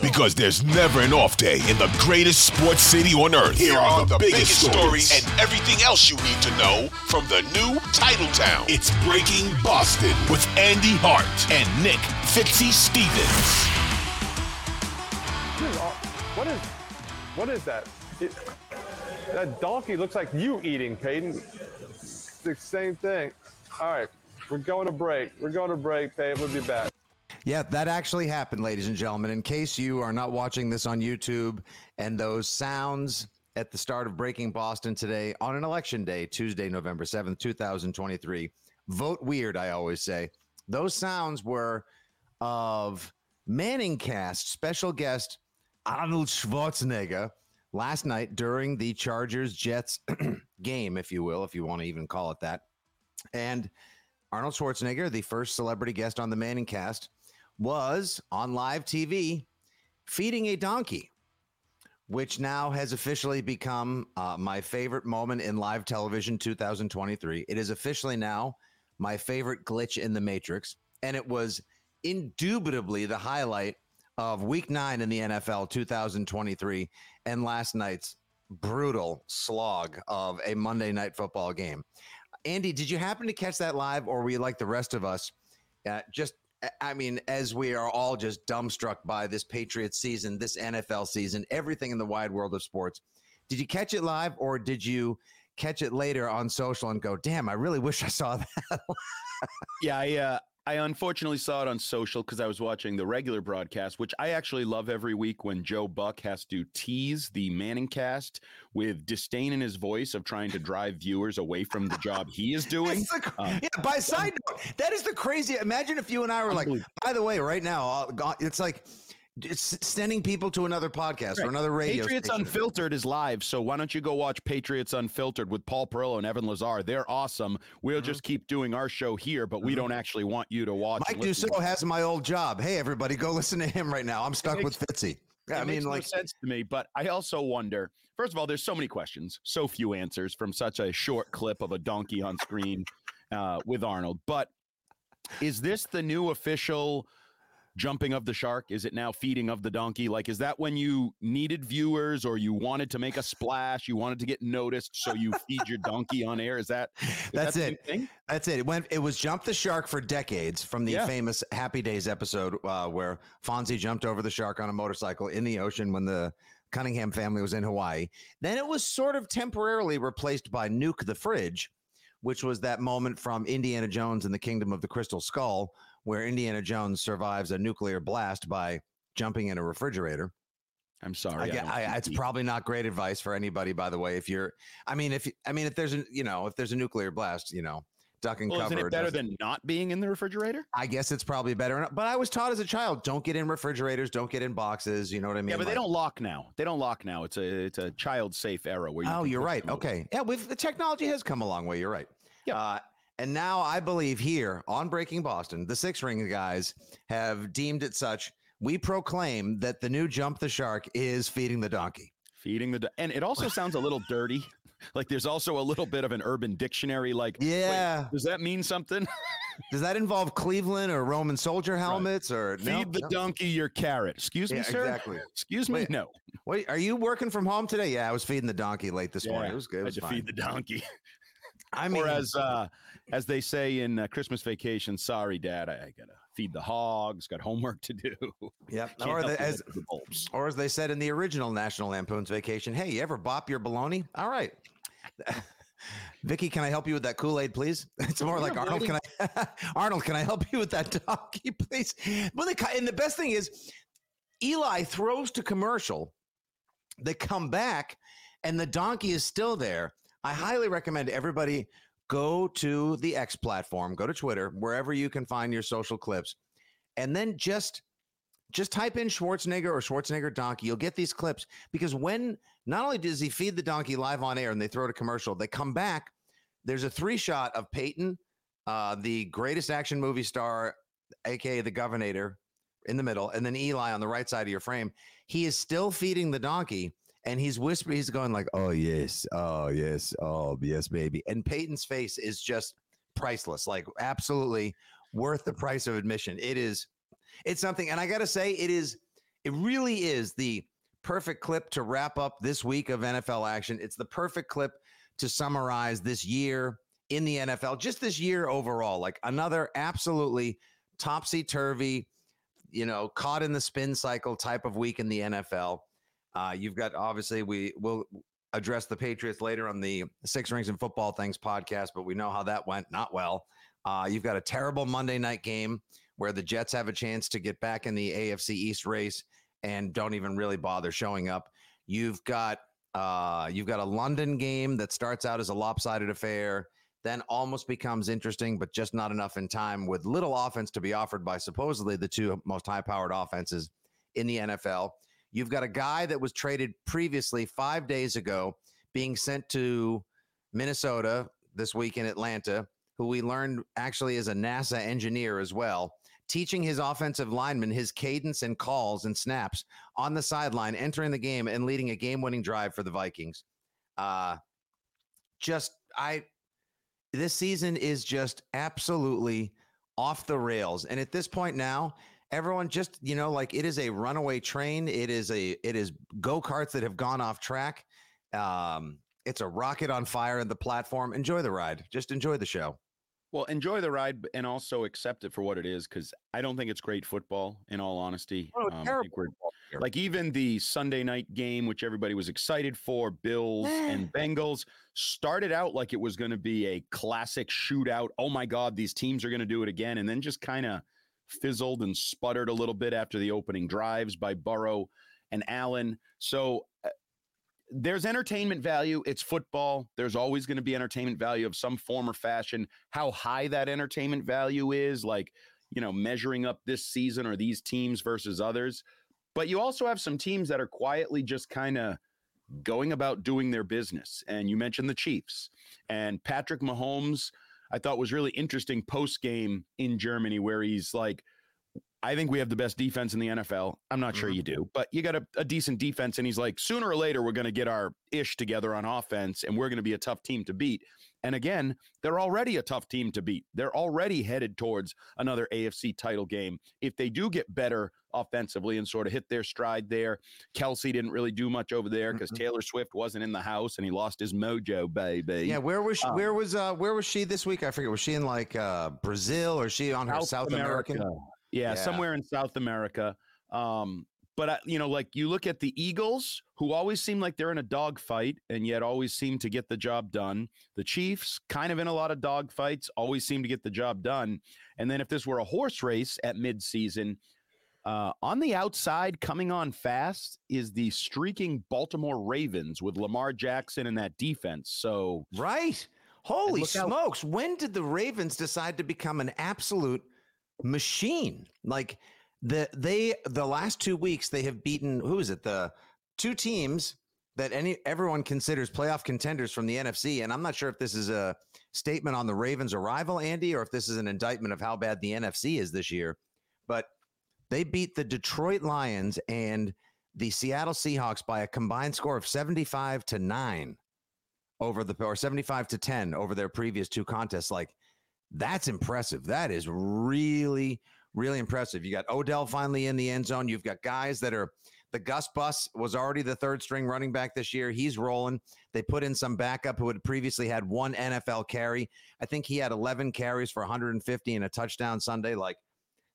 Because there's never an off day in the greatest sports city on earth. Here are the, biggest, stories and everything else you need to know from the new Titletown. It's Breaking Boston with Andy Hart and Nick Fitzy Stevens. Uh, what is, what is that? It, that donkey looks like you eating, Peyton. It's the same thing. All right, we're going to break. We're going to break, Peyton. We'll be back. Yeah, that actually happened, ladies and gentlemen. In case you are not watching this on YouTube and those sounds at the start of Breaking Boston today on an election day, Tuesday, November 7th, 2023, vote weird, I always say. Those sounds were of Manningcast special guest Arnold Schwarzenegger last night during the Chargers Jets game, if you will, if you want to even call it that. And Arnold Schwarzenegger, the first celebrity guest on the Manningcast, was on live TV feeding a donkey, which now has officially become uh, my favorite moment in live television 2023. It is officially now my favorite glitch in the Matrix, and it was indubitably the highlight of week nine in the NFL 2023 and last night's brutal slog of a Monday night football game. Andy, did you happen to catch that live, or were you like the rest of us? Uh, just, I mean, as we are all just dumbstruck by this Patriots season, this NFL season, everything in the wide world of sports. Did you catch it live, or did you catch it later on social and go, "Damn, I really wish I saw that"? yeah, I uh, I unfortunately saw it on social because I was watching the regular broadcast, which I actually love every week when Joe Buck has to tease the Manningcast with disdain in his voice of trying to drive viewers away from the job he is doing. The, uh, yeah, by side note, that is the crazy. Imagine if you and I were like, by the way, right now, it's like it's sending people to another podcast right. or another radio. Patriots station. Unfiltered is live, so why don't you go watch Patriots Unfiltered with Paul Perillo and Evan Lazar? They're awesome. We'll mm-hmm. just keep doing our show here, but we mm-hmm. don't actually want you to watch. Mike Dussault has my old job. Hey, everybody, go listen to him right now. I'm stuck makes, with Fitzy. Yeah, I mean, like no sense to me, but I also wonder. First of all, there's so many questions, so few answers from such a short clip of a donkey on screen uh, with Arnold. But is this the new official? Jumping of the shark? Is it now feeding of the donkey? Like, is that when you needed viewers or you wanted to make a splash? You wanted to get noticed, so you feed your donkey on air? Is that is that's that it? That's it. It went. It was jump the shark for decades from the yeah. famous Happy Days episode uh, where Fonzie jumped over the shark on a motorcycle in the ocean when the Cunningham family was in Hawaii. Then it was sort of temporarily replaced by Nuke the Fridge, which was that moment from Indiana Jones and the Kingdom of the Crystal Skull where Indiana Jones survives a nuclear blast by jumping in a refrigerator. I'm sorry. I, I, it's probably not great advice for anybody, by the way. If you're, I mean, if I mean, if there's a, you know, if there's a nuclear blast, you know, duck and well, cover. Isn't it better than not being in the refrigerator? I guess it's probably better. But I was taught as a child, don't get in refrigerators, don't get in boxes. You know what I mean? Yeah, but like, they don't lock now. They don't lock now. It's a it's a child safe era where. You oh, you're right. Okay, yeah, with the technology has come a long way. You're right. Yeah. Uh, and now I believe here on Breaking Boston, the six ring guys have deemed it such. We proclaim that the new Jump the Shark is feeding the donkey. Feeding the, do- and it also sounds a little dirty. Like there's also a little bit of an urban dictionary. Like, yeah, does that mean something? does that involve Cleveland or Roman soldier helmets right. or feed no? the no. donkey your carrot? Excuse me, yeah, sir. Exactly. Excuse me. Wait, no. Wait, are you working from home today? Yeah, I was feeding the donkey late this yeah, morning. It was good. It was to feed the donkey. I mean, or as uh, as they say in uh, Christmas Vacation, sorry, Dad, I, I, gotta feed the hogs, got homework to do. Yep. or the, as the or as they said in the original National Lampoon's Vacation, hey, you ever bop your baloney? All right. Vicky, can I help you with that Kool Aid, please? It's more like Arnold. Can I, Arnold? Can I help you with that donkey, please? Well, the, and the best thing is, Eli throws to commercial. They come back, and the donkey is still there. I highly recommend everybody go to the X platform, go to Twitter, wherever you can find your social clips, and then just just type in Schwarzenegger or Schwarzenegger donkey. You'll get these clips because when not only does he feed the donkey live on air and they throw it a commercial, they come back. There's a three shot of Peyton, uh, the greatest action movie star, aka the Governor, in the middle, and then Eli on the right side of your frame. He is still feeding the donkey and he's whispering, he's going like, "Oh yes, oh yes, oh yes, baby." And Peyton's face is just priceless, like absolutely worth the price of admission. It is, it's something, and I got to say, it is, It really is the perfect clip to wrap up this week of NFL action. It's the perfect clip to summarize this year in the NFL, just this year overall. Like another absolutely topsy turvy, you know, caught in the spin cycle type of week in the NFL. Uh, you've got obviously we will address the Patriots later on the Six Rings and Football Things podcast, but we know how that went. Not well. Uh, you've got a terrible Monday night game where the Jets have a chance to get back in the AFC East race and don't even really bother showing up. You've got uh, you've got a London game that starts out as a lopsided affair, then almost becomes interesting, but just not enough in time with little offense to be offered by supposedly the two most high powered offenses in the NFL. You've got a guy that was traded previously five days ago being sent to Minnesota this week in Atlanta, who we learned actually is a NASA engineer as well, teaching his offensive lineman his cadence and calls and snaps on the sideline, entering the game and leading a game winning drive for the Vikings. Uh, just, I, this season is just absolutely off the rails. And at this point now, everyone just you know like it is a runaway train. It is a it is go-karts that have gone off track. Um it's a rocket on fire in the platform. Enjoy the ride. Just enjoy the show. Well enjoy the ride and also accept it for what it is because i don't think it's great football in all honesty. Oh, um, terrible. like even the sunday night game which everybody was excited for bills and bengals started out like it was going to be a classic shootout. Oh my god these teams are going to do it again and then just kind of fizzled and sputtered a little bit after the opening drives by Burrow and Allen. So uh, there's entertainment value. It's football. There's always going to be entertainment value of some form or fashion. How high that entertainment value is, like, you know, measuring up this season or these teams versus others. But you also have some teams that are quietly just kind of going about doing their business. And you mentioned the Chiefs and Patrick Mahomes I thought was really interesting post game in Germany, where he's like, I think we have the best defense in the NFL. I'm not sure mm-hmm. you do, but you got a, a, decent defense. And he's like, sooner or later, we're going to get our ish together on offense and we're going to be a tough team to beat. And again, they're already a tough team to beat. They're already headed towards another AFC title game. If they do get better offensively and sort of hit their stride there, Kelce didn't really do much over there because mm-hmm. Taylor Swift wasn't in the house and he lost his mojo, baby. Yeah, where was she, um, where was uh where was she this week? I forget. Was she in like uh Brazil or she on her South, South American? America. Yeah, yeah, somewhere in South America. Um, but I, you know, like you look at the Eagles, who always seem like they're in a dogfight and yet always seem to get the job done. The Chiefs, kind of in a lot of dogfights, always seem to get the job done. And then if this were a horse race at midseason, uh, on the outside, coming on fast is the streaking Baltimore Ravens with Lamar Jackson and that defense. So right, holy smokes! Out. When did the Ravens decide to become an absolute machine? Like the they the last two weeks they have beaten who is it? The two teams that any everyone considers playoff contenders from the NFC and I'm not sure if this is a statement on the Ravens arrival Andy or if this is an indictment of how bad the NFC is this year but they beat the Detroit Lions and the Seattle Seahawks by a combined score of 75 to 9 over the or 75 to 10 over their previous two contests. Like that's impressive. That is really really impressive. You got Odell finally in the end zone. You've got guys that are the Gus Bus was already the third string running back this year. He's rolling. They put in some backup who had previously had one NFL carry. I think he had 11 carries for 150 and a touchdown Sunday. Like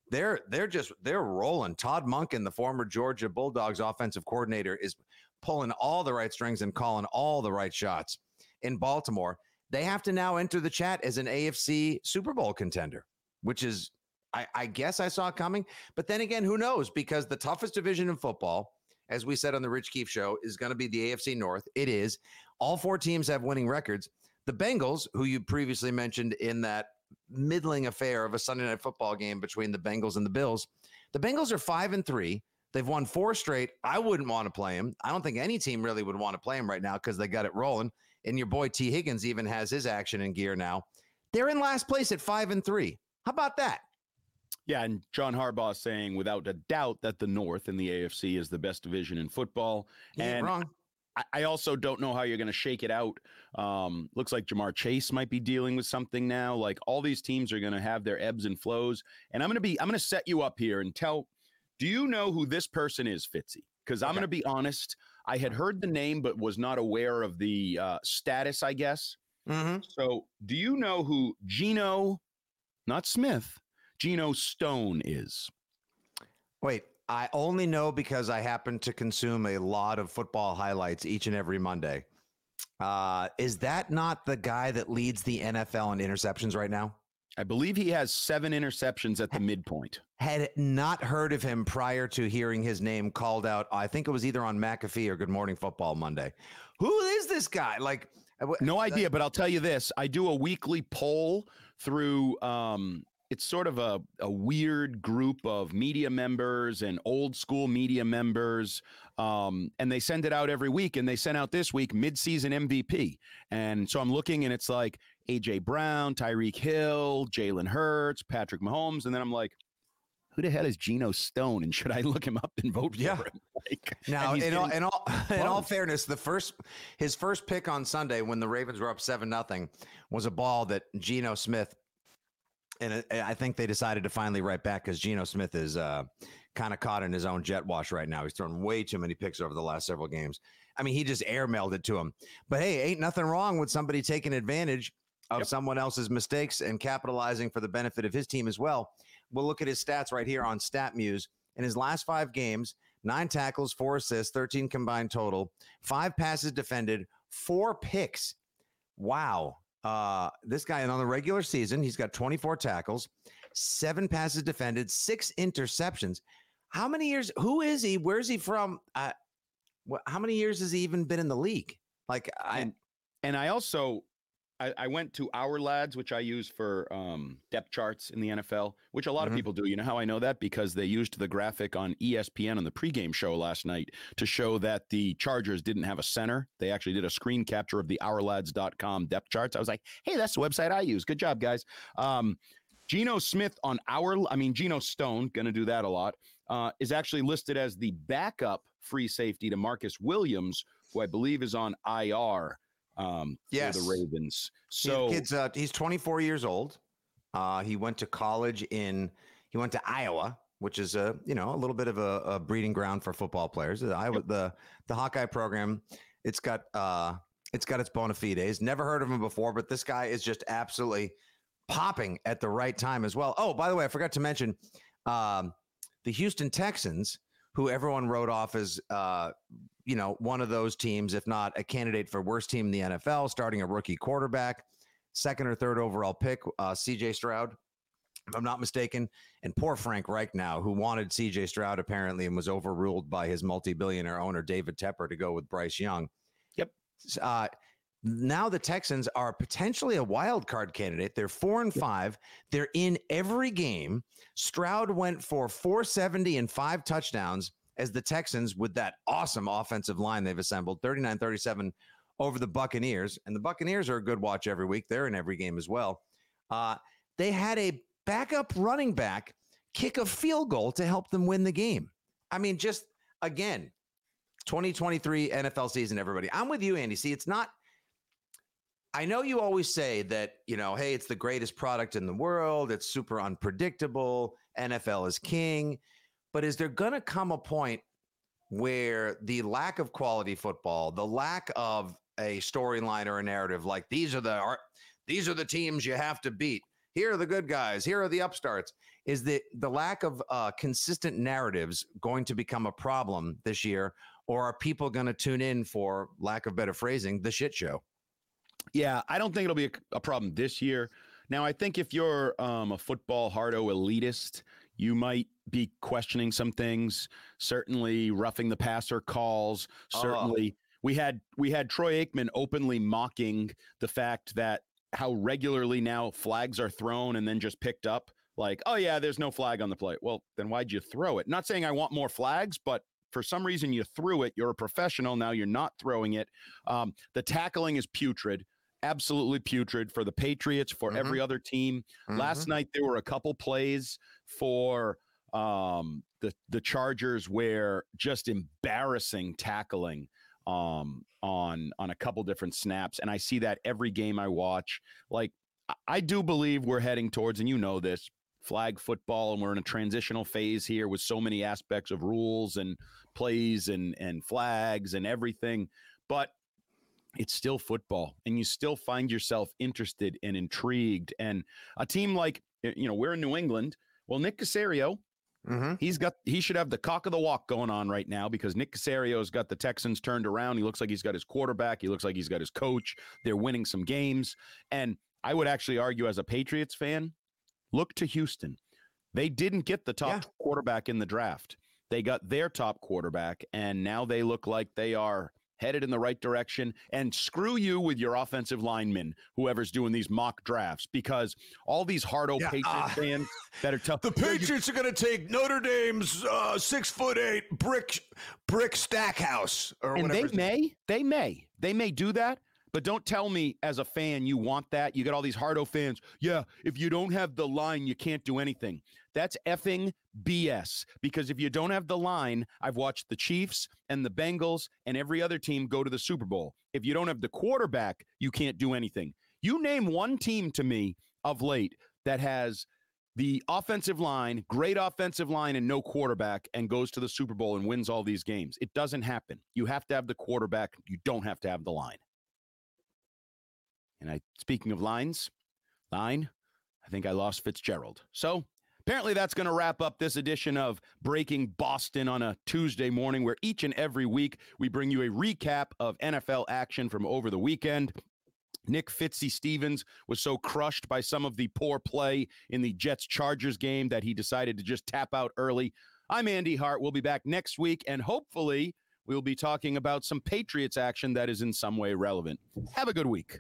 they're they're just they're rolling. Todd Monken, the former Georgia Bulldogs offensive coordinator, is pulling all the right strings and calling all the right shots in Baltimore. They have to now enter the chat as an AFC Super Bowl contender, which is I, I guess I saw it coming. But then again, who knows? Because the toughest division in football, as we said on the Rich Keefe show, is going to be the AFC North. It is. All four teams have winning records. The Bengals, who you previously mentioned in that middling affair of a Sunday night football game between the Bengals and the Bills, the Bengals are five and three. They've won four straight. I wouldn't want to play him. I don't think any team really would want to play him right now because they got it rolling. And your boy Tee Higgins even has his action in gear now. They're in last place at five and three. How about that? Yeah, and John Harbaugh saying without a doubt that the North in the AFC is the best division in football. and wrong. I also don't know how you're going to shake it out. Um, looks like Ja'Marr Chase might be dealing with something now. Like all these teams are going to have their ebbs and flows. And I'm going to be, I'm going to set you up here and tell, Do you know who this person is, Fitzy? Because I'm Okay. going to be honest. I had heard the name, but was not aware of the uh, status, I guess. Mm-hmm. So, do you know who Geno, not Smith, Geno Stone is? Wait, I only know because I happen to consume a lot of football highlights each and every Monday. Uh, is that not the guy that leads the NFL in interceptions right now? I believe he has seven interceptions at the midpoint. Had not heard of him prior to hearing his name called out. I think it was either on McAfee or Good Morning Football Monday. Who is this guy? Like, uh, No idea, but I'll tell you this: I do a weekly poll through. Um, it's sort of a, a weird group of media members and old school media members, um, and they send it out every week. And they sent out this week midseason MVP, and so I'm looking, and it's like AJ Brown, Tyreek Hill, Jalen Hurts, Patrick Mahomes, and then I'm like. Who the hell is Geno Stone? And should I look him up and vote Yeah. for him? Like, Now, in all, in all, in all fairness, the first his first pick on Sunday when the Ravens were up seven nothing was a ball that Geno Smith, and I think they decided to finally write back because Geno Smith is uh, kind of caught in his own jet wash right now. He's thrown way too many picks over the last several games. I mean, he just airmailed it to him. But hey, ain't nothing wrong with somebody taking advantage of Yep. someone else's mistakes and capitalizing for the benefit of his team as well. We'll look at his stats right here on StatMuse. In his last five games, nine tackles, four assists, 13 combined total, five passes defended, four picks. Wow. Uh, this guy and on the regular season, he's got 24 tackles, seven passes defended, six interceptions. How many years? Who is he? Where's he from? Uh, wh- how many years has he even been in the league? Like, I, And- And I also I, I went to OurLads, which I use for um, depth charts in the NFL, which a lot Mhm. of people do. You know how I know that? Because they used the graphic on ESPN on the pregame show last night to show that the Chargers didn't have a center. They actually did a screen capture of the OurLads.com depth charts. I was like, hey, that's the website I use. Good job, guys. Um, Geno Smith on our, I mean, Geno Stone, going to do that a lot, uh, is actually listed as the backup free safety to Marcus Williams, who I believe is on IR um, Yes. the Ravens. So So kid's uh, he's 24 years old. Uh, he went to college in he went to Iowa, which is a you know a little bit of a, a breeding ground for football players. The Iowa the the Hawkeye program, it's got uh it's got its bona fides. Never heard of him before, but this guy is just absolutely popping at the right time as well. Oh, by the way, I forgot to mention um, the Houston Texans, who everyone wrote off as uh, you know, one of those teams, if not a candidate for worst team in the NFL, starting a rookie quarterback, second or third overall pick, uh, CJ Stroud, if I'm not mistaken. And poor Frank Reich now, who wanted CJ Stroud apparently and was overruled by his multi billionaire owner, David Tepper, to go with Bryce Young. Yep. Uh, now the Texans are potentially a wild card candidate. They're four and five. They're in every game. Stroud went for 470 and five touchdowns as the Texans, with that awesome offensive line they've assembled, 39 37 over the Buccaneers. And the Buccaneers are a good watch every week. They're in every game as well. Uh, they had a backup running back kick a field goal to help them win the game. I mean, just again, 2023 NFL season, everybody. I'm with you, Andy. See, it's not. I know you always say that, you know, hey, it's the greatest product in the world. It's super unpredictable. NFL is king. But is there going to come a point where the lack of quality football, the lack of a storyline or a narrative like these are the are, these are the teams you have to beat. Here are the good guys. Here are the upstarts. Is the the lack of uh, consistent narratives going to become a problem this year, or are people going to tune in for lack of better phrasing, the shit show? Yeah, I don't think it'll be a, a problem this year. Now, I think if you're um, a football hardo elitist, you might be questioning some things. Certainly, roughing the passer calls. Oh. Certainly, we had we had Troy Aikman openly mocking the fact that how regularly now flags are thrown and then just picked up. Like, oh yeah, there's no flag on the play. Well, then why'd you throw it? Not saying I want more flags, but for some reason you threw it. You're a professional now. You're not throwing it. Um, the tackling is putrid absolutely putrid for the Patriots, for Mhm. every other team. Last night there were a couple plays for um, the the Chargers where just embarrassing tackling um, on on a couple different snaps, and I see that every game I watch. Like I- I do believe we're heading towards, and you know this, flag football and we're in a transitional phase here with so many aspects of rules and plays and and flags and everything. But it's still football and you still find yourself interested and intrigued. And a team like, you know, we're in New England. Well, Nick Caserio, mm-hmm. he's got, he should have the cock of the walk going on right now because Nick Caserio's got the Texans turned around. He looks like he's got his quarterback. He looks like he's got his coach. They're winning some games. And I would actually argue as a Patriots fan, look to Houston. They didn't get the top yeah. quarterback in the draft. They got their top quarterback, and now they look like they are headed in the right direction. And screw you with your offensive linemen, whoever's doing these mock drafts, because all these hardo yeah, Patriots uh, fans that are tough. The Patriots are going to take Notre Dame's uh, six foot eight brick brick stack house, or and they may, they may, they may do that. But don't tell me as a fan you want that. You got all these hardo fans. Yeah, if you don't have the line, you can't do anything. That's effing BS. Because if you don't have the line, I've watched the Chiefs and the Bengals and every other team go to the Super Bowl. If you don't have the quarterback, you can't do anything. You name one team to me of late that has the offensive line, great offensive line, and no quarterback, and goes to the Super Bowl and wins all these games. It doesn't happen. You have to have the quarterback. You don't have to have the line. And I, speaking of lines, line, I think I lost Fitzgerald. So Apparently, that's going to wrap up this edition of Breaking Boston on a Tuesday morning, where each and every week we bring you a recap of NFL action from over the weekend. Nick Fitzy Stevens was so crushed by some of the poor play in the Jets Chargers game that he decided to just tap out early. I'm Andy Hart. We'll be back next week, and hopefully, we'll be talking about some Patriots action that is in some way relevant. Have a good week.